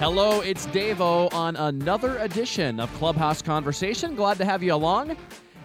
Hello, it's Davo on another edition of Clubhouse Conversation. Glad to have you along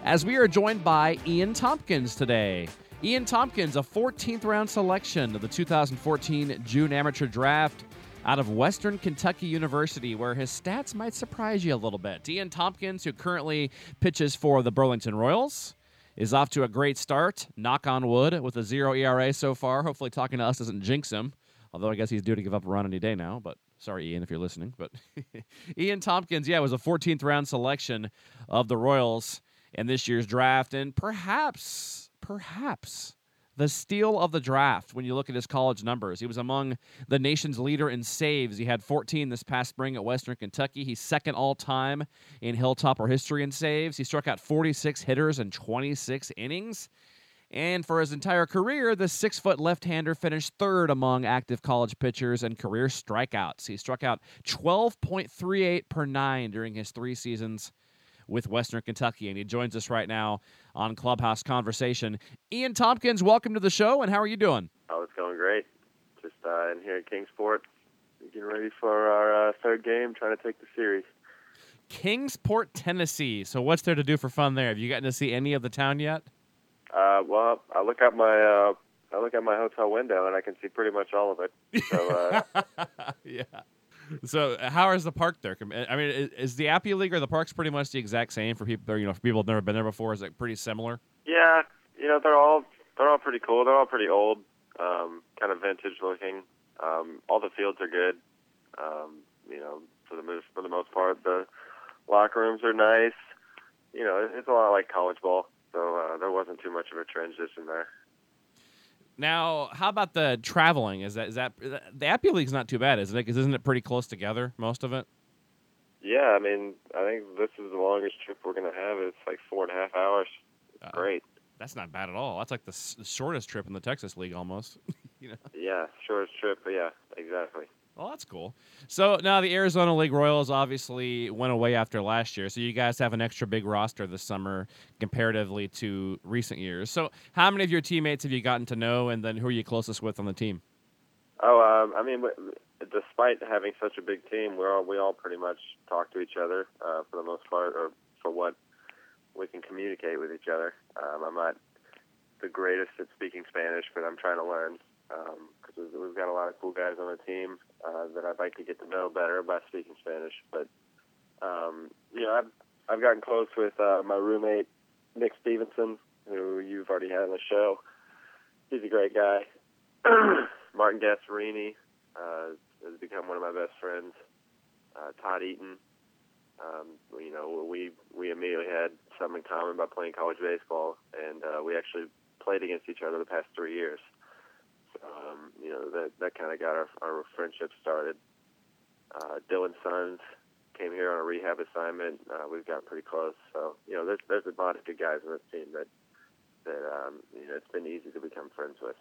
as we are joined by Ian Tompkins today. Ian Tompkins, a 14th round selection of the 2014 June Amateur Draft out of Western Kentucky University, where his stats might surprise you a little bit. Ian Tompkins, who currently pitches for the Burlington Royals, is off to a great start, knock on wood, with a zero ERA so far. Hopefully, talking to us doesn't jinx him, although I guess he's due to give up a run any day now, but Sorry, Ian, if you're listening. But Ian Tompkins, yeah, was a 14th round selection of the Royals in this year's draft, and perhaps, perhaps the steal of the draft when you look at his college numbers. He was among the nation's leader in saves. He had 14 this past spring at Western Kentucky. He's second all time in Hilltopper history in saves. He struck out 46 hitters in 26 innings. And for his entire career, the six foot left hander finished third among active college pitchers and career strikeouts. He struck out 12.38 per nine during his three seasons with Western Kentucky. And he joins us right now on Clubhouse Conversation. Ian Tompkins, welcome to the show, and how are you doing? Oh, it's going great. Just uh, in here at Kingsport, getting ready for our uh, third game, trying to take the series. Kingsport, Tennessee. So, what's there to do for fun there? Have you gotten to see any of the town yet? Uh, well, I look out my uh, I look out my hotel window and I can see pretty much all of it. So uh, yeah. So how is the park there? I mean, is, is the Appy League or the park's pretty much the exact same for people? You know, for people who've never been there before, is it pretty similar? Yeah, you know, they're all they're all pretty cool. They're all pretty old, um, kind of vintage looking. Um, all the fields are good. Um, you know, for the most for the most part, the locker rooms are nice. You know, it's a lot like college ball so uh, there wasn't too much of a transition there. Now, how about the traveling? Is that is that the Appy League's not too bad, isn't it? Because isn't it pretty close together, most of it? Yeah, I mean, I think this is the longest trip we're going to have. It's like four and a half hours. Uh, Great. That's not bad at all. That's like the, s- the shortest trip in the Texas League, almost. you know. Yeah, shortest trip. yeah, exactly. Well, that's cool. So now the Arizona League Royals obviously went away after last year. So you guys have an extra big roster this summer comparatively to recent years. So how many of your teammates have you gotten to know, and then who are you closest with on the team? Oh, um, I mean, despite having such a big team, we're all, we all pretty much talk to each other uh, for the most part, or for what we can communicate with each other. Um, I'm not the greatest at speaking Spanish, but I'm trying to learn because um, we've got a lot of cool guys on the team uh, that I'd like to get to know better by speaking Spanish. But um, you know, I've I've gotten close with uh, my roommate Nick Stevenson, who you've already had on the show. He's a great guy. Marten Gasparini uh, has become one of my best friends. Uh, Todd Eaton, um, you know, we we immediately had something in common by playing college baseball, and uh, we actually played against each other the past three years um, you know that that kind of got our, our friendship started. Uh, Dylan Sons came here on a rehab assignment. Uh, we've gotten pretty close, so you know there's there's a lot of good guys on this team that that um, you know it's been easy to become friends with.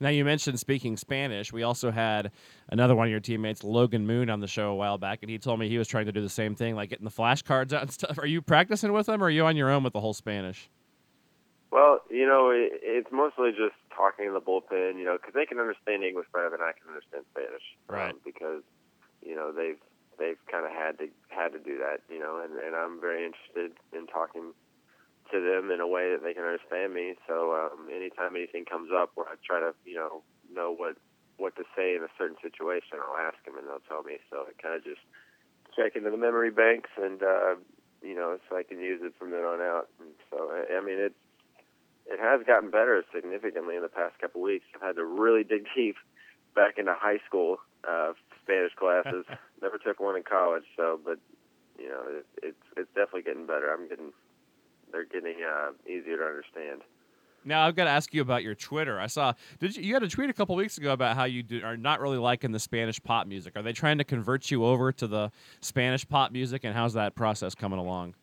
Now you mentioned speaking Spanish. We also had another one of your teammates, Logan Moon, on the show a while back, and he told me he was trying to do the same thing, like getting the flashcards out and stuff. Are you practicing with him, or are you on your own with the whole Spanish? Well, you know, it, it's mostly just talking in the bullpen, you know, because they can understand English better than I can understand Spanish, right? Um, because you know they've they've kind of had to had to do that, you know, and and I'm very interested in talking to them in a way that they can understand me. So um, anytime anything comes up where I try to, you know, know what what to say in a certain situation, I'll ask them and they'll tell me. So I kind of just check into the memory banks and uh, you know, so I can use it from then on out. And so I, I mean, it's it has gotten better significantly in the past couple weeks. I've had to really dig deep back into high school uh, Spanish classes. Never took one in college, so but you know it, it's it's definitely getting better. I'm getting they're getting uh, easier to understand. Now I've got to ask you about your Twitter. I saw did you, you had a tweet a couple weeks ago about how you do, are not really liking the Spanish pop music. Are they trying to convert you over to the Spanish pop music, and how's that process coming along?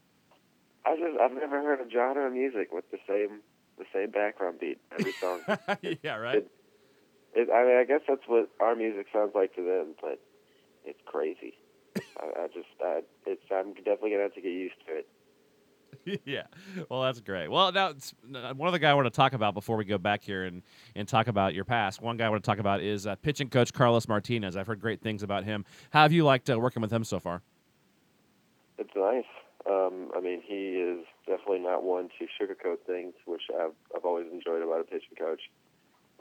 I just I've never heard a genre of music with the same the same background beat every song. yeah, right. It, it, I mean, I guess that's what our music sounds like to them, but it's crazy. I, I just, I, it's I'm definitely gonna have to get used to it. yeah. Well, that's great. Well, now it's, uh, one other guy I want to talk about before we go back here and, and talk about your past. One guy I want to talk about is uh, pitching coach Carlos Martinez. I've heard great things about him. How have you liked uh, working with him so far? It's nice. Um, I mean, he is definitely not one to sugarcoat things, which I've I've always enjoyed about a pitching coach.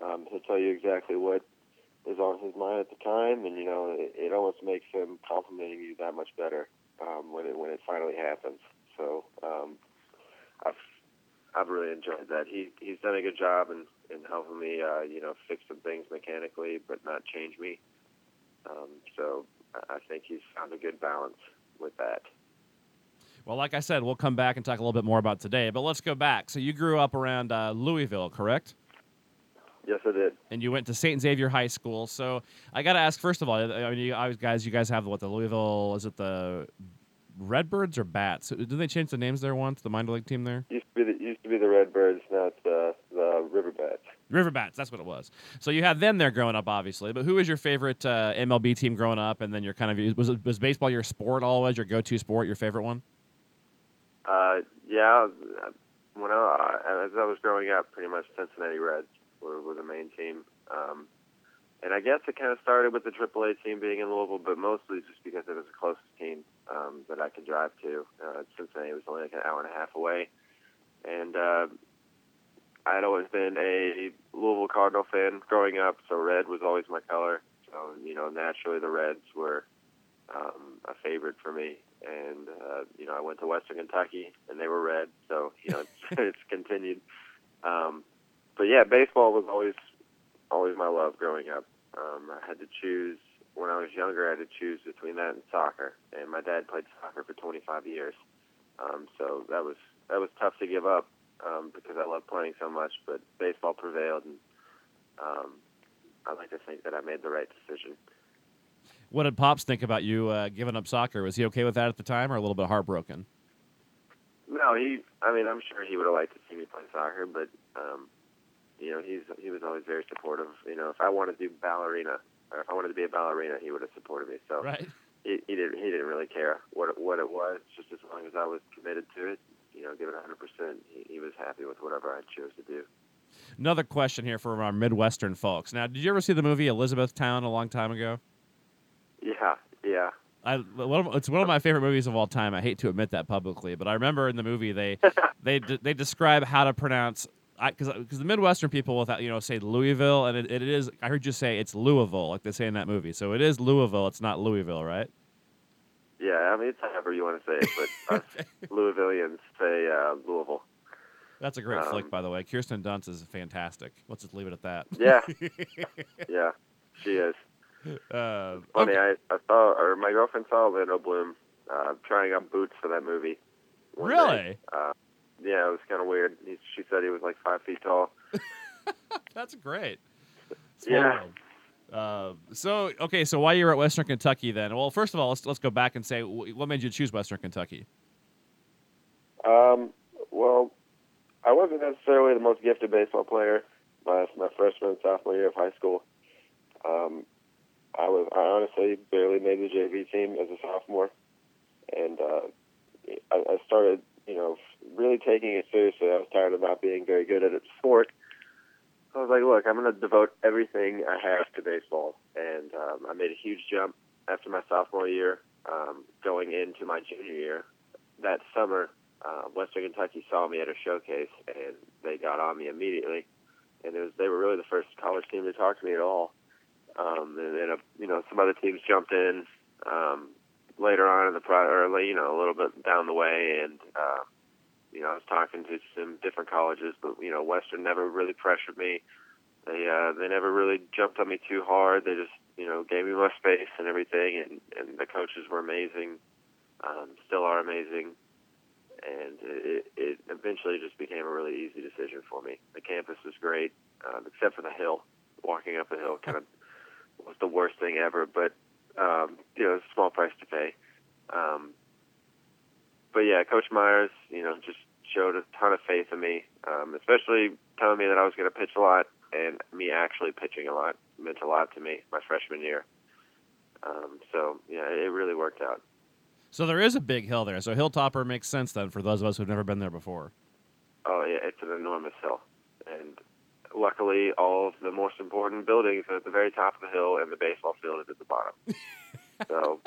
Um, he'll tell you exactly what is on his mind at the time, and you know, it, it almost makes him complimenting you that much better um, when it when it finally happens. So um, I've I've really enjoyed that. He he's done a good job in in helping me, uh, you know, fix some things mechanically, but not change me. Um, so I think he's found a good balance with that. Well, like I said, we'll come back and talk a little bit more about today. But let's go back. So you grew up around uh, Louisville, correct? Yes, I did. And you went to St. Xavier High School. So I got to ask, first of all, I mean, you guys, you guys have what the Louisville? Is it the Redbirds or Bats? Did they change the names there once? The minor league team there used to be the used to be the Redbirds. Now it's the the River Bats. River Bats, that's what it was. So you had them there growing up, obviously. But who was your favorite uh, MLB team growing up? And then your kind of was was baseball your sport always your go to sport, your favorite one? Uh, yeah, when I, as I was growing up, pretty much Cincinnati Reds were, were the main team. Um, and I guess it kind of started with the AAA team being in Louisville, but mostly just because it was the closest team um, that I could drive to. Uh, Cincinnati was only like an hour and a half away, and uh, I had always been a Louisville Cardinal fan growing up, so red was always my color. So you know, naturally the Reds were um, a favorite for me. And uh, you know, I went to Western Kentucky, and they were red, so you know, it's, it's continued. Um, but yeah, baseball was always always my love growing up. Um, I had to choose when I was younger. I had to choose between that and soccer, and my dad played soccer for 25 years. Um, so that was that was tough to give up um, because I loved playing so much. But baseball prevailed, and um, I like to think that I made the right decision. What did Pops think about you uh, giving up soccer? Was he okay with that at the time, or a little bit heartbroken? No, he. I mean, I'm sure he would have liked to see me play soccer, but um, you know, he's he was always very supportive. You know, if I wanted to do ballerina, or if I wanted to be a ballerina, he would have supported me. So right. he, he didn't he didn't really care what it, what it was, just as long as I was committed to it. You know, give it 100. percent He was happy with whatever I chose to do. Another question here from our Midwestern folks. Now, did you ever see the movie Elizabethtown a long time ago? I one of, it's one of my favorite movies of all time. I hate to admit that publicly, but I remember in the movie they they they describe how to pronounce because because the Midwestern people without you know say Louisville and it, it is I heard you say it's Louisville like they say in that movie. So it is Louisville. It's not Louisville, right? Yeah, I mean it's however you want to say it, but us Louisvillians say uh, Louisville. That's a great um, flick, by the way. Kirsten Dunst is fantastic. Let's just leave it at that. Yeah, yeah, she is. Uh, Funny, okay. I, I saw, or my girlfriend saw Orlando Bloom uh, trying on boots for that movie. Really? Uh, yeah, it was kind of weird. He, she said he was like five feet tall. That's great. yeah. Uh, so okay, so while you were at Western Kentucky, then, well, first of all, let's let's go back and say what made you choose Western Kentucky. Um, well, I wasn't necessarily the most gifted baseball player my my freshman and sophomore year of high school. Um, I was I honestly barely made the JV team as a sophomore, and uh, I, I started you know really taking it seriously. I was tired of not being very good at it sport. I was like, look, I'm going to devote everything I have to baseball, and um, I made a huge jump after my sophomore year, um, going into my junior year. That summer, uh, Western Kentucky saw me at a showcase, and they got on me immediately. And it was they were really the first college team to talk to me at all. Um, and uh, you know, some other teams jumped in um, later on in the pro, or you know, a little bit down the way, and uh, you know, I was talking to some different colleges, but you know, Western never really pressured me. They uh, they never really jumped on me too hard. They just you know gave me my space and everything, and and the coaches were amazing, um, still are amazing, and it, it eventually just became a really easy decision for me. The campus was great, um, except for the hill. Walking up the hill kind of was the worst thing ever, but um, you know, it's a small price to pay. Um, but yeah, Coach Myers, you know, just showed a ton of faith in me, um, especially telling me that I was going to pitch a lot, and me actually pitching a lot meant a lot to me my freshman year. Um, so yeah, it really worked out. So there is a big hill there. So Hilltopper makes sense then for those of us who've never been there before. Oh yeah, it's an enormous hill, and luckily all of the most important buildings are at the very top of the hill, and the baseball field is at the bottom. so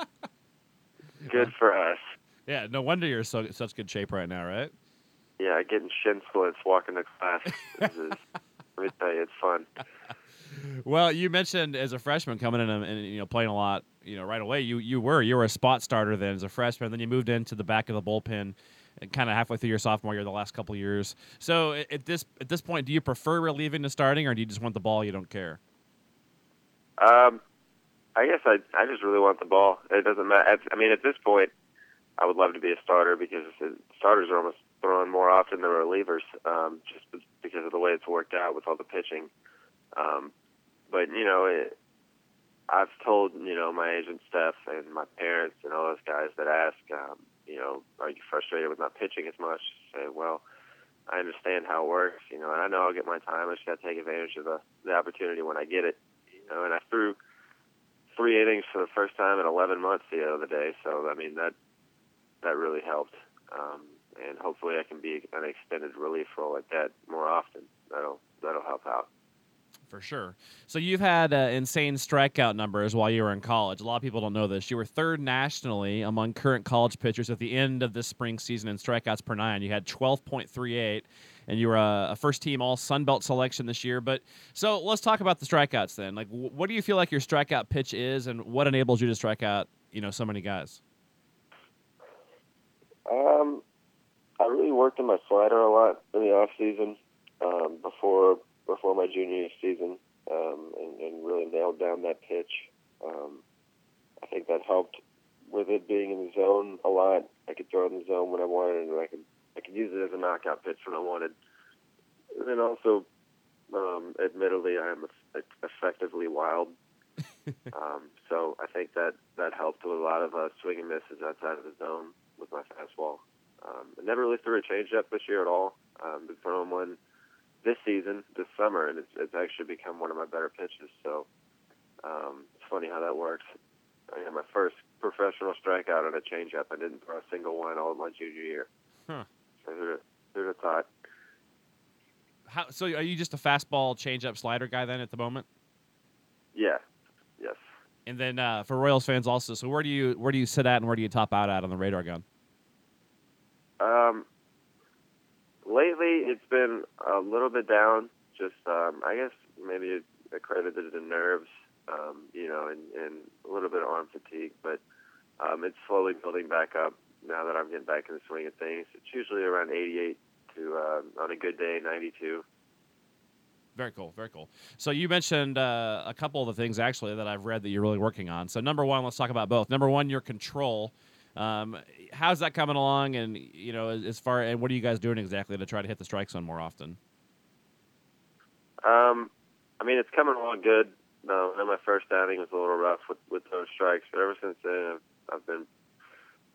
good for us. Yeah, no wonder you're so such good shape right now, right? Yeah, getting shin splints walking to class. is, let me tell you, it's fun. Well, you mentioned as a freshman coming in and, and, you know playing a lot, you know right away. You you were you were a spot starter then as a freshman. Then you moved into the back of the bullpen, kind of halfway through your sophomore year, the last couple years. So at this at this point, do you prefer relieving to starting, or do you just want the ball? You don't care. Um, I guess I I just really want the ball. It doesn't matter. I mean, at this point, I would love to be a starter because starters are almost thrown more often than relievers, um, just because of the way it's worked out with all the pitching. Um, but you know, it, I've told you know my agent Steph and my parents and all those guys that ask, um, you know, are you frustrated with not pitching as much? Say, well, I understand how it works, you know, and I know I'll get my time. I just got to take advantage of the the opportunity when I get it, you know. And I threw three innings for the first time in 11 months the other day, so I mean that that really helped. Um, and hopefully, I can be an extended relief role like that more often. That'll that'll help out for sure. So you've had uh, insane strikeout numbers while you were in college. A lot of people don't know this. You were third nationally among current college pitchers at the end of this spring season in strikeouts per nine. You had 12.38, and you were a, a first team All Sun Belt selection this year. But so let's talk about the strikeouts then. Like, w- what do you feel like your strikeout pitch is, and what enables you to strike out, you know, so many guys? Um, I really worked on my slider a lot in the off season um, before before my junior season um, and, and really nailed down that pitch. Um, I think that helped with it being in the zone a lot. I could throw it in the zone when I wanted, and I could I could use it as a knockout pitch when I wanted. And then also, um, admittedly, I am effectively wild. um, so I think that that helped with a lot of uh, swing and misses outside of the zone with my fastball. Um, I never really threw a changeup this year at all. Um, been throwing one this season, this summer, and it's, it's actually become one of my better pitches. So um, it's funny how that works. I had my first professional strikeout on a changeup. I didn't throw a single one all of my junior year. Huh. So who'd, who'd have thought? How, so are you just a fastball, changeup, slider guy then at the moment? Yeah. Yes. And then uh, for Royals fans also, so where do you where do you sit at and where do you top out at on the radar gun? Um, lately it's been a little bit down. Just um, I guess maybe accredited to the nerves, um, you know, and, and a little bit of arm fatigue. But um, it's slowly building back up now that I'm getting back in the swing of things. It's usually around 88 to uh, on a good day 92. Very cool, very cool. So you mentioned uh, a couple of the things actually that I've read that you're really working on. So number one, let's talk about both. Number one, your control. Um, how's that coming along? And you know, as far and what are you guys doing exactly to try to hit the strike zone more often? Um, I mean, it's coming along good. No, uh, my first outing was a little rough with with those strikes, but ever since then, I've, I've been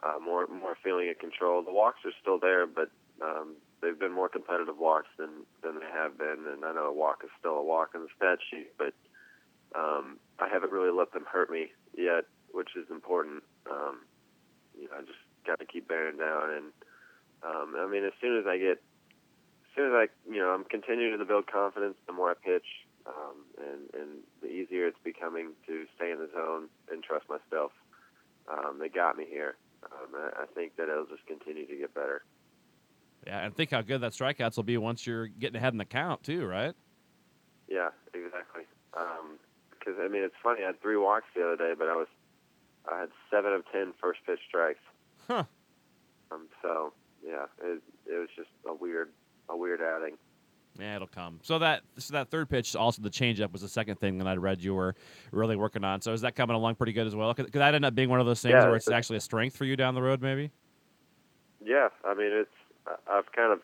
uh, more more feeling in control. The walks are still there, but um, they've been more competitive walks than than they have been. And I know a walk is still a walk in the stat sheet, but um, I haven't really let them hurt me yet, which is important. Um, you know, I just got to keep bearing down. And um, I mean, as soon as I get, as soon as I, you know, I'm continuing to build confidence. The more I pitch, um, and and the easier it's becoming to stay in the zone and trust myself. Um, they got me here. Um, I, I think that it'll just continue to get better. Yeah, and think how good that strikeouts will be once you're getting ahead in the count too, right? Yeah, exactly. Because um, I mean, it's funny. I had three walks the other day, but I was I had seven of ten first pitch strikes. Huh. Um. So yeah, it it was just a weird a weird outing. Yeah, it'll come. So that so that third pitch, also the changeup, was the second thing that I read you were really working on. So is that coming along pretty good as well? Could that ended up being one of those things yeah, where it's actually a strength for you down the road, maybe? Yeah, I mean it's I've kind of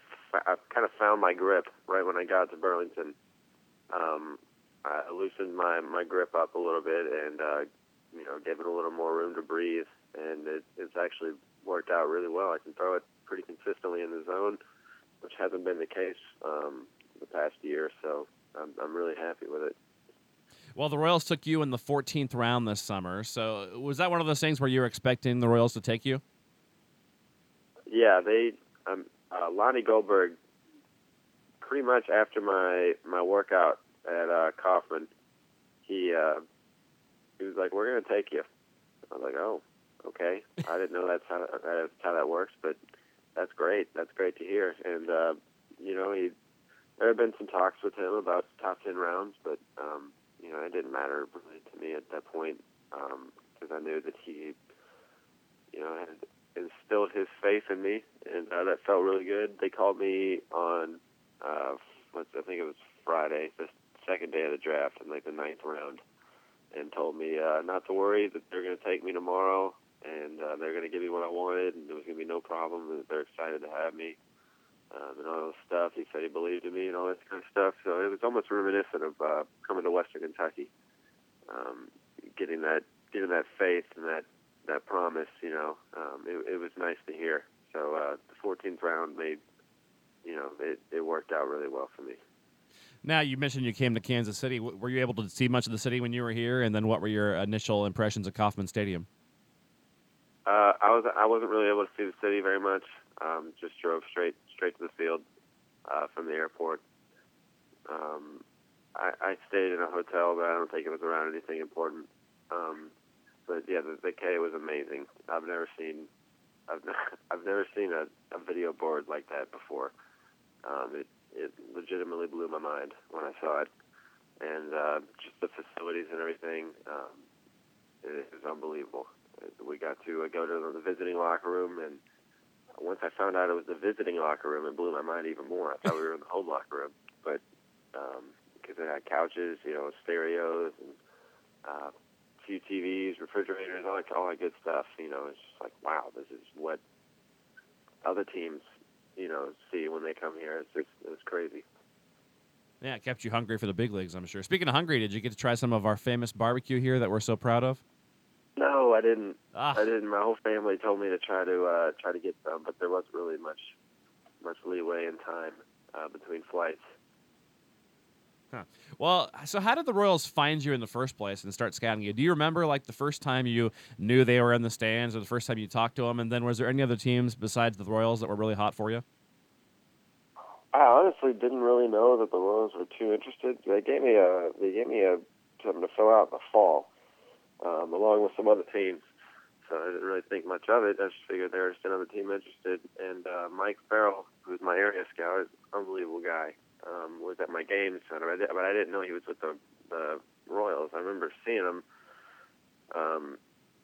I've kind of found my grip right when I got to Burlington. Um, I loosened my my grip up a little bit and uh, you know gave it a little more room to breathe, and it, it's actually worked out really well. I can throw it pretty consistently in the zone, which hasn't been the case um, the past year. So I'm I'm really happy with it. Well, the Royals took you in the 14th round this summer. So was that one of those things where you were expecting the Royals to take you? Yeah, they. Um, uh, Lonnie Goldberg. Pretty much after my my workout at uh, Kauffman, he uh, he was like, "We're gonna take you." I was like, "Oh, okay." I didn't know that's how that's how that works, but that's great. That's great to hear. And uh, you know, he there have been some talks with him about top ten rounds, but um, you know, it didn't matter really to me at that point because um, I knew that he, you know, had instilled his faith in me, and uh, that felt really good. They called me on, uh, I think it was Friday, the second day of the draft, in like the ninth round, and told me uh, not to worry that they're going to take me tomorrow, and uh, they're going to give me what I wanted, and there was going to be no problem, and they're excited to have me. Um, and all this stuff. He said he believed in me and all this kind of stuff. So it was almost reminiscent of uh, coming to Western Kentucky, um, getting that getting that faith and that that promise. You know, um, it, it was nice to hear. So uh, the 14th round made, you know, it, it worked out really well for me. Now you mentioned you came to Kansas City. Were you able to see much of the city when you were here? And then what were your initial impressions of Kauffman Stadium? Uh, I was I wasn't really able to see the city very much. Um, just drove straight straight to the field uh, from the airport. Um, I, I stayed in a hotel, but I don't think it was around anything important. Um, but yeah, the, the K was amazing. I've never seen I've I've never seen a, a video board like that before. Um, it it legitimately blew my mind when I saw it, and uh, just the facilities and everything. Um, it, unbelievable. We got to uh, go to the visiting locker room, and once I found out it was the visiting locker room, it blew my mind even more. I thought we were in the home locker room, but because um, it had couches, you know, stereos, and uh, few TVs, refrigerators, all that, all that good stuff. You know, it's just like, wow, this is what other teams, you know, see when they come here. It's it's, it's crazy. Yeah, it kept you hungry for the big leagues, I'm sure. Speaking of hungry, did you get to try some of our famous barbecue here that we're so proud of? No, I didn't. Ah. I didn't. My whole family told me to try to uh, try to get some, but there wasn't really much much leeway in time uh, between flights. Huh. Well, so how did the Royals find you in the first place and start scouting you? Do you remember like the first time you knew they were in the stands, or the first time you talked to them? And then was there any other teams besides the Royals that were really hot for you? I honestly didn't really know that the Royals were too interested. They gave me a they gave me a something to fill out in the fall, um, along with some other teams. So I didn't really think much of it. I just figured there was another team interested. And uh, Mike Farrell, who's my area scout, is an unbelievable guy um, was at my game center, but I didn't know he was with the, the Royals. I remember seeing him, um,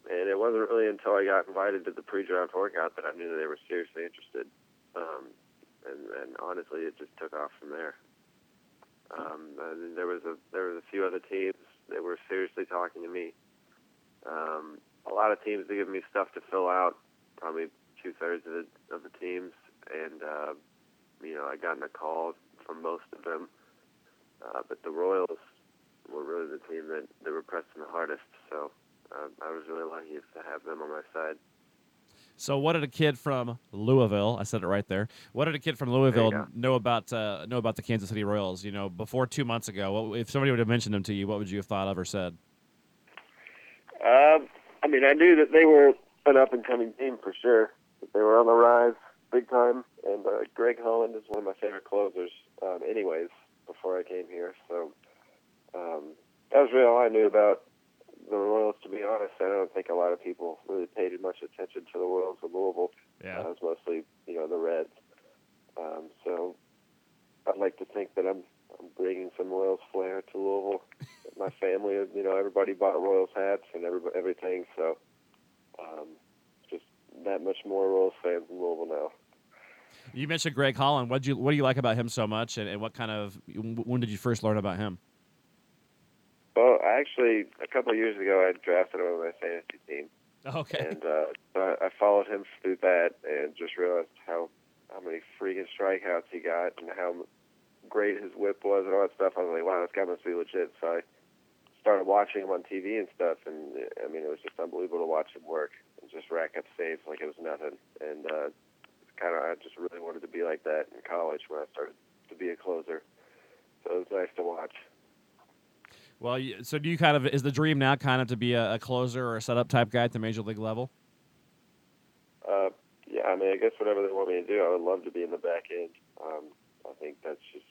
and it wasn't really until I got invited to the pre-draft workout that I knew that they were seriously interested. Um, and, and honestly, it just took off from there. Um, and there was a there was a few other teams that were seriously talking to me. Um, a lot of teams that give me stuff to fill out, probably two thirds of the of the teams, and uh, you know I got in a call from most of them. Uh, but the Royals were really the team that, that were pressing the hardest. So uh, I was really lucky to have them on my side. So, what did a kid from Louisville? I said it right there. What did a kid from Louisville know about uh, know about the Kansas City Royals? You know, before two months ago, what, if somebody would have mentioned them to you, what would you have thought of or said? Um, I mean, I knew that they were an up and coming team for sure. That they were on the rise big time. And uh, Greg Holland is one of my favorite closers, um, anyways. Before I came here, so um, that was really all I knew about the Royals. To be honest, I don't think a lot of people really paid much attention to the Royals of Louisville. Yeah, uh, it was mostly you know the Reds. Um, so I'd like to think that I'm I'm bringing some Royals flair to Louisville. my family, you know, everybody bought Royals hats and every, everything. So um, just that much more Royals fans in Louisville now. You mentioned Greg Holland. What do you what do you like about him so much, and, and what kind of when did you first learn about him? Well, actually, a couple of years ago, I drafted him on my fantasy team, Okay. And uh, so I, I followed him through that and just realized how how many freaking strikeouts he got and how great his WHIP was and all that stuff. I was like, wow, this guy must be legit. So I started watching him on TV and stuff, and I mean, it was just unbelievable to watch him work and just rack up saves like it was nothing. And uh, kind of, I just really wanted to be like that in college when I started to be a closer. So it was nice to watch. Well, so do you kind of is the dream now kind of to be a, a closer or a setup type guy at the major league level? Uh, yeah, I mean, I guess whatever they want me to do, I would love to be in the back end. Um, I think that's just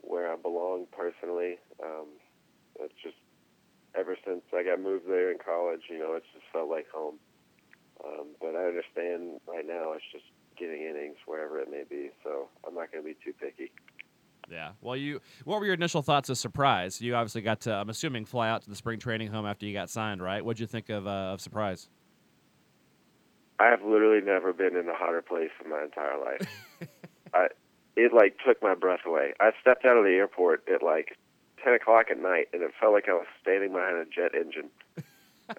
where I belong personally. Um, it's just ever since I got moved there in college, you know, it's just felt like home. Um, but I understand right now it's just getting innings wherever it may be, so I'm not going to be too picky. Yeah. Well, you what were your initial thoughts of Surprise? You obviously got to I'm assuming fly out to the spring training home after you got signed, right? What'd you think of uh, of Surprise? I have literally never been in a hotter place in my entire life. I, it like took my breath away. I stepped out of the airport at like ten o'clock at night, and it felt like I was standing behind a jet engine.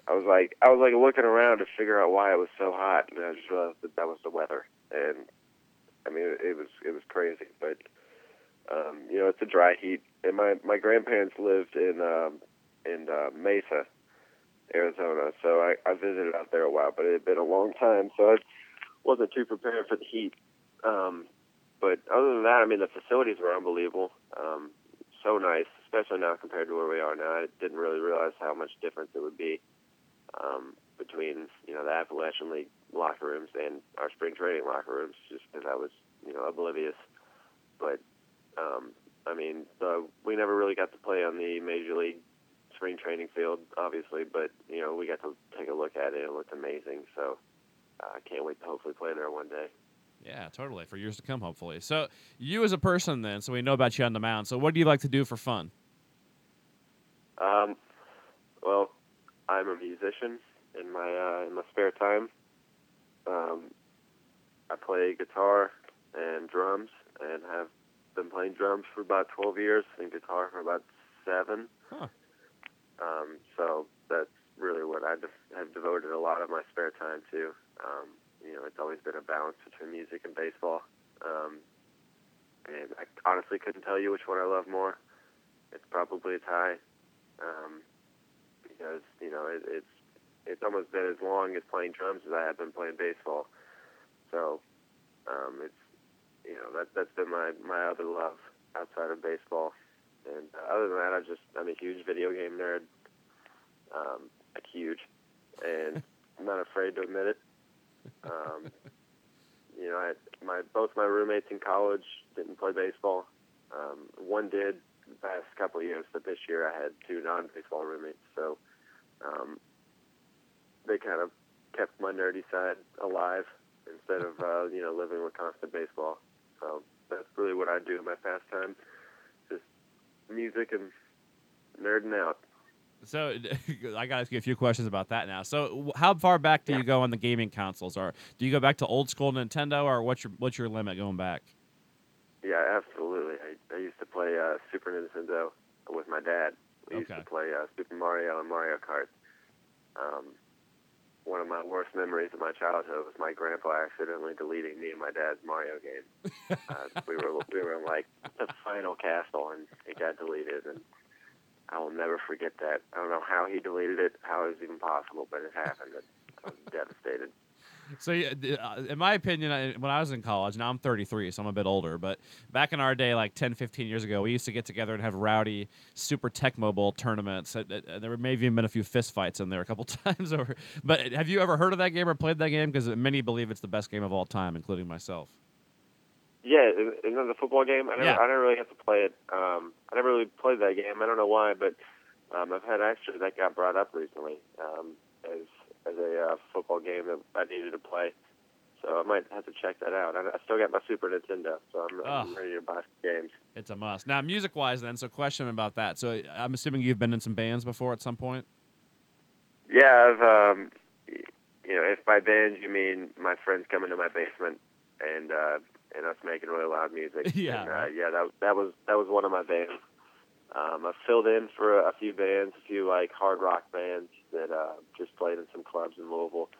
I was like, I was like looking around to figure out why it was so hot, and I just realized that that was the weather. And I mean, it, it was it was crazy, but um, you know, it's a dry heat. And my my grandparents lived in um, in uh, Mesa, Arizona, so I, I visited out there a while, but it had been a long time, so I wasn't too prepared for the heat. Um, but other than that, I mean, the facilities were unbelievable. Um, so nice, especially now compared to where we are now. I didn't really realize how much difference it would be um, between you know the Appalachian League locker rooms and our spring training locker rooms, just because I was you know oblivious. But um, I mean, the, we never really got to play on the major league spring training field, obviously, but you know we got to take a look at it. It looked amazing, so uh, I can't wait to hopefully play there one day. Yeah, totally. For years to come, hopefully. So you as a person, then, so we know about you on the mound. So what do you like to do for fun? Um, well, I'm a musician in my uh, in my spare time. Um, I play guitar and drums, and have been playing drums for about 12 years, and guitar for about seven. Huh. Um, so that's really what I have devoted a lot of my spare time to. Um, you know, it's always been a balance between music and baseball. Um, and I honestly couldn't tell you which one I love more. It's probably a tie. Um, because, you know, it, it's it's almost been as long as playing drums as I have been playing baseball. So, um, it's you know, that that's been my, my other love outside of baseball. And uh, other than that, I just I'm a huge video game nerd. Um, like huge, and I'm not afraid to admit it. Um, you know, I, my both my roommates in college didn't play baseball. Um, one did the past couple of years, but this year I had two non-baseball roommates, so um, they kind of kept my nerdy side alive instead of uh, you know living with constant baseball. So that's really what I do in my pastime, just music and nerding out. So I got to ask you a few questions about that now. So how far back do you go on the gaming consoles? Or do you go back to old school Nintendo, or what's your what's your limit going back? Yeah, absolutely. I, I used to play uh, Super Nintendo with my dad. We used to play uh, Super Mario and Mario Kart. Um, one of my worst memories of my childhood was my grandpa accidentally deleting me and my dad's Mario game. uh, we were we were in like the final castle and it got deleted, and I will never forget that. I don't know how he deleted it, how it was even possible, but it happened. And I was devastated. So, uh, in my opinion, when I was in college, now I'm 33, so I'm a bit older, but back in our day, like 10, 15 years ago, we used to get together and have rowdy Super Tecmo Bowl tournaments. There may have even been a few fist fights in there a couple times over. But have you ever heard of that game or played that game? Because many believe it's the best game of all time, including myself. Yeah, isn't it the football game? I never, Yeah. I never really have to play it. Um, I never really played that game. I don't know why, but um, I've had actually that got brought up recently um, as as a uh, football game that I needed to play. So I might have to check that out. I, I still got my Super Nintendo, so I'm, I'm ready to buy some games. It's a must. Now, music wise, then, so question about that. So I'm assuming you've been in some bands before at some point? Yeah, I've um, you know, if by band you mean my friends coming to my basement and uh, and us making really loud music. Yeah, and, uh, yeah, that that was that was one of my bands. Um, I've filled in for a, a few bands, a few like hard rock bands that uh, just played in some clubs in Louisville,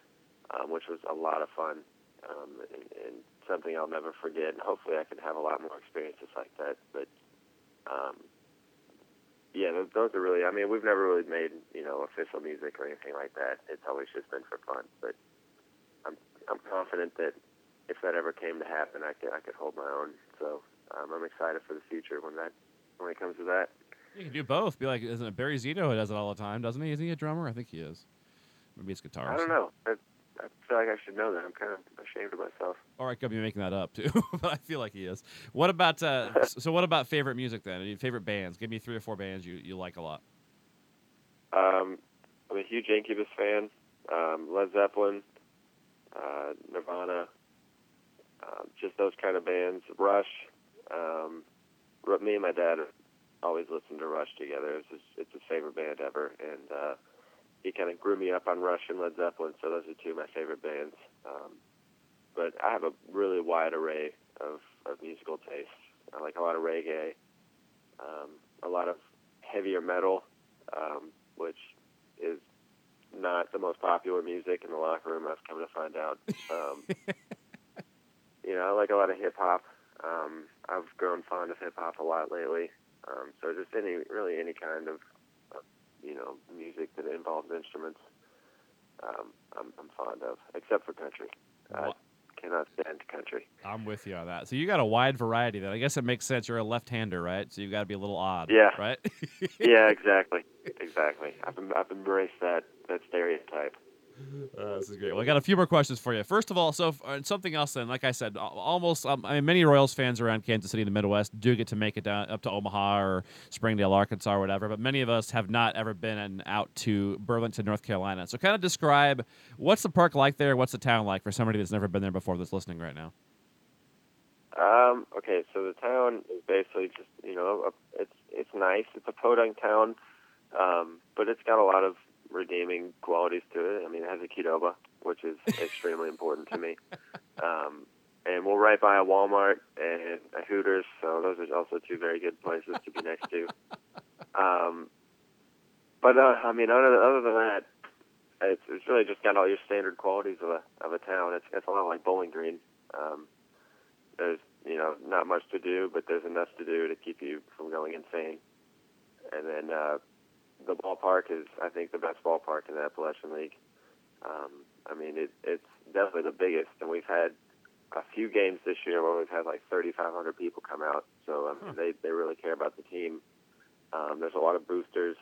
um, which was a lot of fun um, and, and something I'll never forget. And hopefully, I can have a lot more experiences like that. But um, yeah, those, are really. I mean, we've never really made you know official music or anything like that. It's always just been for fun. But I'm I'm confident that if that ever came to happen, I could I could hold my own. So um, I'm excited for the future when that when it comes to that. You can do both. Be like, isn't it Barry Zito who does it all the time, doesn't he? Isn't he a drummer? I think he is. Maybe it's guitar. I don't know. I, I feel like I should know that. I'm kind of ashamed of myself. Or I could be making that up too, but I feel like he is. What about uh, so? What about favorite music then? Any favorite bands? Give me three or four bands you, you like a lot. Um, I'm a huge Incubus fan. Um, Led Zeppelin, uh, Nirvana, uh, just those kind of bands. Rush. Um, me and my dad always listened to Rush together. It's his, it's his favorite band ever, and uh, he kind of grew me up on Rush and Led Zeppelin. So those are two of my favorite bands. Um, but I have a really wide array of, of musical tastes. I like a lot of reggae, um, a lot of heavier metal, um, which is not the most popular music in the locker room. I've come to find out. Um, you know, I like a lot of hip hop. Um, I've grown fond of hip hop a lot lately. Um, so just any, really any kind of, you know, music that involves instruments, um, I'm, I'm fond of, except for country. I cannot stand country. I'm with you on that. So you got a wide variety. Then I guess it makes sense. You're a left-hander, right? So you've got to be a little odd. Yeah. Right. yeah, exactly, exactly. I've I've embraced that that stereotype. Uh, this is great. Well, I got a few more questions for you. First of all, so uh, something else. Then, like I said, almost. Um, I mean, many Royals fans around Kansas City, in the Midwest, do get to make it down up to Omaha or Springdale, Arkansas, or whatever. But many of us have not ever been out to Burlington, North Carolina. So, kind of describe what's the park like there. What's the town like for somebody that's never been there before that's listening right now. Um, okay, so the town is basically just you know a, it's it's nice. It's a podunk town, um, but it's got a lot of redeeming qualities to it. I mean, it has a Qdoba, which is extremely important to me. Um, and we're right by a Walmart and a Hooters, so those are also two very good places to be next to. Um, but uh, I mean, other than, other than that, it's, it's really just got all your standard qualities of a of a town. It's it's a lot like Bowling Green. Um, there's you know not much to do, but there's enough to do to keep you from going insane. And then uh, the ballpark is, I think, the best ballpark in the Appalachian League. Um, I mean, it, it's definitely the biggest, and we've had a few games this year where we've had like 3,500 people come out. So um, huh. they they really care about the team. Um, there's a lot of boosters,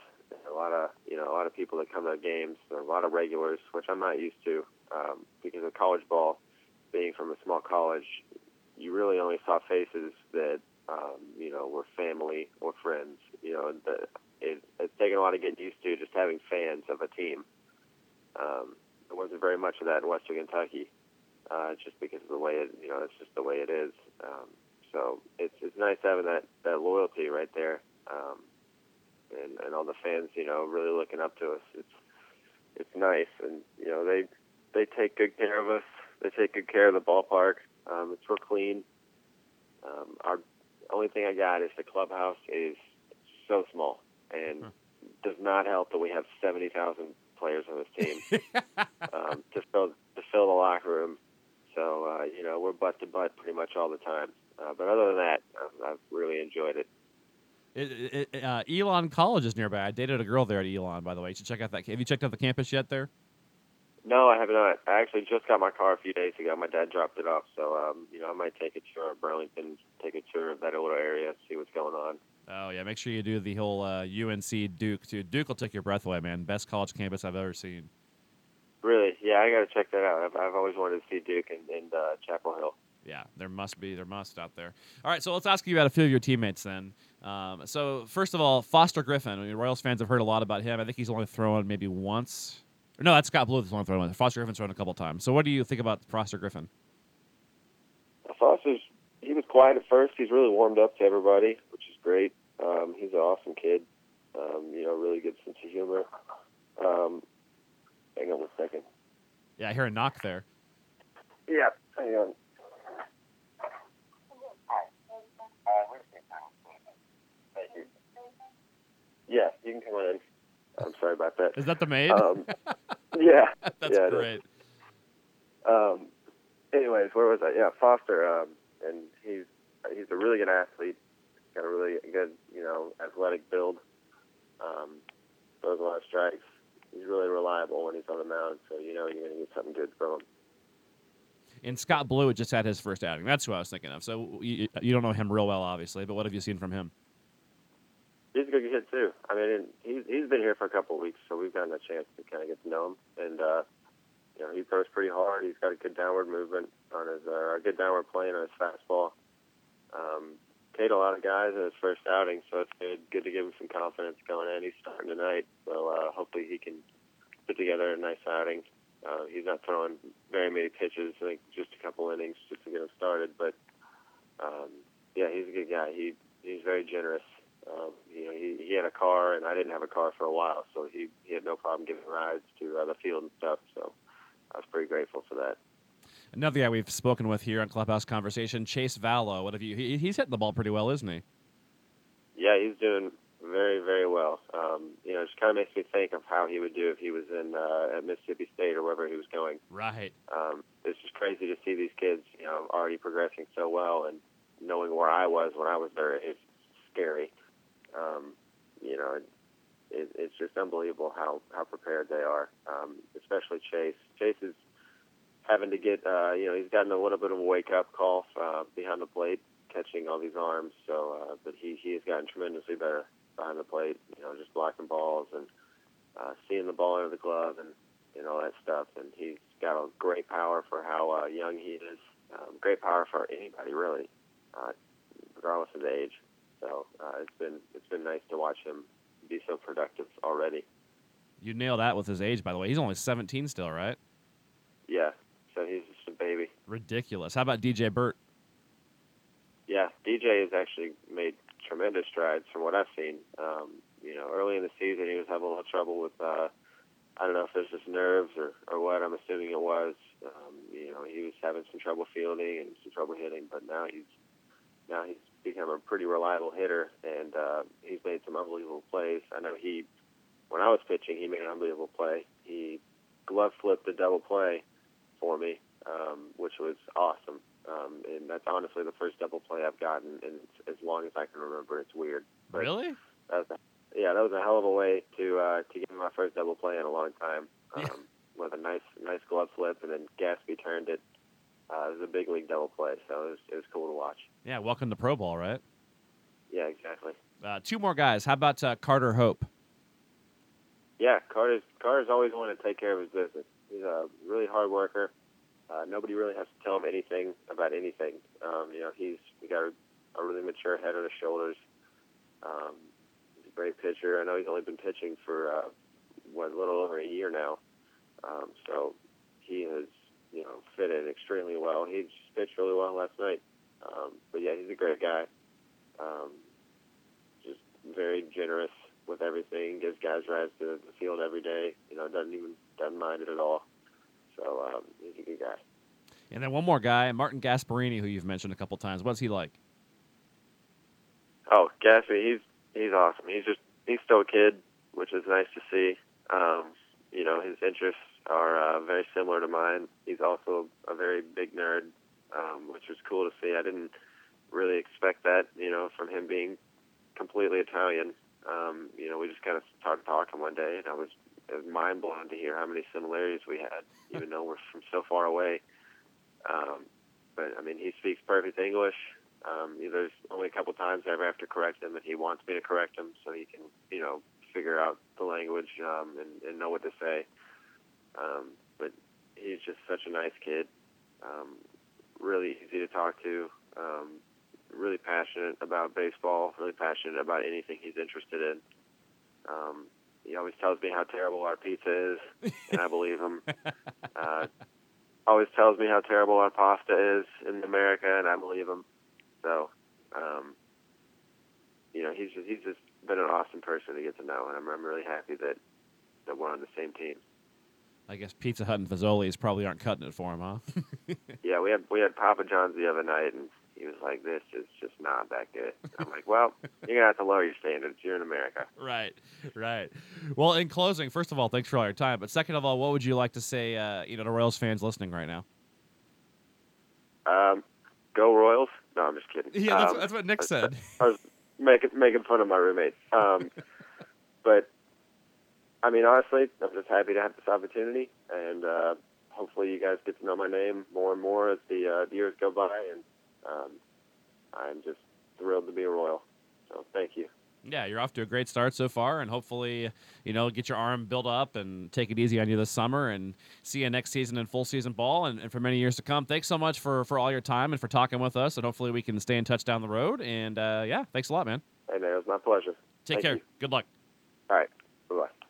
a lot of you know a lot of people that come to games. There are a lot of regulars, which I'm not used to um, because of college ball. Being from a small college, you really only saw faces that um, you know were family or friends. You know, the, it, it's taken a lot of getting used to just having fans of a team. Um, there wasn't very much of that in Western Kentucky, uh, just because of the way it, you know, it's just the way it is. Um, so it's it's nice having that that loyalty right there, um, and and all the fans, you know, really looking up to us. It's it's nice, and you know they they take good care of us. They take good care of the ballpark. Um, it's real clean. Um, our only thing I got is the clubhouse is so small and huh. does not help that we have seventy thousand players on this team um, to fill to fill the locker room. So uh, you know we're butt to butt pretty much all the time. Uh, but other than that, I've, I've really enjoyed it. It, it, uh, Elon College is nearby. I dated a girl there at Elon, by the way. You should check out that. Have you checked out the campus yet there? No, I have not. I actually just got my car a few days ago. My dad dropped it off, so um, you know I might take a tour of Burlington, take a tour of that little area, see what's going on. Oh yeah, make sure you do the whole uh, UNC Duke too. Duke will take your breath away, man. Best college campus I've ever seen. Really? Yeah, I got to check that out. I've, I've, always wanted to see Duke and, and uh, Chapel Hill. Yeah, there must be, there must out there. All right, so let's ask you about a few of your teammates then. Um, so first of all, Foster Griffin. I mean, Royals fans have heard a lot about him. I think he's only thrown maybe once. No, that's Scott Blewett that's only thrown once. Foster Griffin's thrown a couple times. So what do you think about Foster Griffin? Foster's he was quiet at first. He's really warmed up to everybody, which great. Um, he's an awesome kid. Um, you know, really good sense of humor. Um, hang on one second. Yeah, I hear a knock there. Yeah, hang on. Yeah, you can come on in. I'm Sorry about that. Is that the maid? Um, yeah. That's yeah, great. Um, anyways, where was I? Yeah, Foster, um, and he's he's a really good athlete. Got a really good, you know, athletic build. Um, throws a lot of strikes. He's really reliable when he's on the mound, so you know you're going to get something good from him. And Scott Blewett had just had his first outing. That's who I was thinking of. So you, you don't know him real well, obviously, but what have you seen from him? He's a good kid too. I mean, he's he's been here for a couple of weeks, so we've gotten a chance to kind of get to know him. And uh, you know, he throws pretty hard. He's got a good downward movement on his, uh, a good downward plane on his fastball. Um, paid a lot of guys in his first outing, so it's good. Good to give him some confidence going in. He's starting tonight, so uh, hopefully he can put together a nice outing. Uh, he's not throwing very many pitches, think just a couple innings just to get him started. But um, yeah, he's a good guy. He he's very generous. Um, you know, he he had a car, and I didn't have a car for a while, so he he had no problem giving rides to uh, the field and stuff. So I was pretty grateful for that. Another guy we've spoken with here on Clubhouse Conversation, Chase Vallot. What have you? He, he's hitting the ball pretty well, isn't he? Yeah, he's doing very, very well. Um, you know, it just kind of makes me think of how he would do if he was in uh, at Mississippi State or wherever he was going. Right. Um, it's just crazy to see these kids, you know, already progressing so well, and knowing where I was when I was there is scary. Um, you know, it, it, it's just unbelievable how how prepared they are. Um, especially Chase. Chase is having to get, uh, you know, he's gotten a little bit of a wake up call uh, behind the plate, catching all these arms. So, uh, but he he has gotten tremendously better behind the plate. You know, just blocking balls and uh, seeing the ball under the glove and and all that stuff. And he's got a great power for how uh, young he is. Um, great power for anybody really, uh, regardless of age. So uh, it's been it's been nice to watch him be so productive already. You nailed that with his age, by the way. He's only 17 still, right? Yeah, so he's just a baby. Ridiculous. How about DJ Burt? Yeah, DJ has actually made tremendous strides from what I've seen. Um, you know, early in the season, he was having a little trouble with, uh, I don't know if it was just nerves or, or what. I'm assuming it was. Um, you know, he was having some trouble fielding and some trouble hitting, but now he's now he's become a pretty reliable hitter, and uh, he's made some unbelievable plays. I know he, when I was pitching, he made an unbelievable play. He glove flipped a double play for me, um, which was awesome. Um, and that's honestly the first double play I've gotten in as long as I can remember. It's weird. But Really? That was yeah, that was a hell of a way to uh, to get my first double play in a long time. Yeah. Um, with a nice nice glove flip, and then Gatsby turned it. Uh, it was a big league double play, so it was it was cool to watch. Yeah, welcome to Pro Ball, right? Yeah, exactly. Uh, two more guys. How about uh, Carter Hope? Yeah, Carter's Carter's always wanted to take care of his business. He's a really hard worker. Uh, nobody really has to tell him anything about anything. Um, you know, he's he got a, a really mature head on his shoulders. Um, he's a great pitcher. I know he's only been pitching for uh, what a little over a year now. Um, so he has you know fit in extremely well. He just pitched really well last night. Um, but yeah, he's a great guy. Um, just very generous with everything. Gives guys rides to the field every day. You know, doesn't even doesn't mind it at all. So um, he's a good guy. And then one more guy, Marten Gasparini, who you've mentioned a couple times. What's he like? Oh, Gatsby, he's he's awesome. He's just he's still a kid, which is nice to see. Um, you know, his interests are uh, very similar to mine. He's also a very big nerd, um, which was cool to see. I didn't really expect that, you know, from him being completely Italian. Um, you know, we just kind of started talking one day, and I was mind blown to hear how many similarities we had, even though we're from so far away. Um, but I mean, he speaks perfect English. Um, you know, there's only a couple times I ever have to correct him, and he wants me to correct him so he can, you know, figure out the language um, and, and know what to say. Um, but he's just such a nice kid, um, really easy to talk to, um, really passionate about baseball, really passionate about anything he's interested in. Um, he always tells me how terrible our pizza is, and I believe him. Uh, always tells me how terrible our pasta is in America, and I believe him. So, um, you know, he's just, he's just been an awesome person to get to know, and I'm, I'm really happy that that we're on the same team. I guess Pizza Hut and Fazoli's probably aren't cutting it for him, huh? Yeah, we had we had Papa John's the other night, and he was like, "This is just not that good." I'm like, "Well, you're gonna have to lower your standards. You're in America." Right, right. Well, in closing, first of all, thanks for all your time. But second of all, what would you like to say, uh, you know, to Royals fans listening right now? Um, go Royals! No, I'm just kidding. Yeah, that's, Um, that's what Nick said. I was making making fun of my roommate. Um, but I mean, honestly, I'm just happy to have this opportunity, and uh, hopefully, you guys get to know my name more and more as the, uh, the years go by. And um, I'm just thrilled to be a Royal. So, thank you. Yeah, you're off to a great start so far, and hopefully, you know, get your arm built up and take it easy on you this summer, and see you next season in full season ball, and, and for many years to come. Thanks so much for for all your time and for talking with us, and hopefully we can stay in touch down the road. And uh, yeah, thanks a lot, man. And it was my pleasure. Take Thank care. you. Good luck. All right. Bye bye.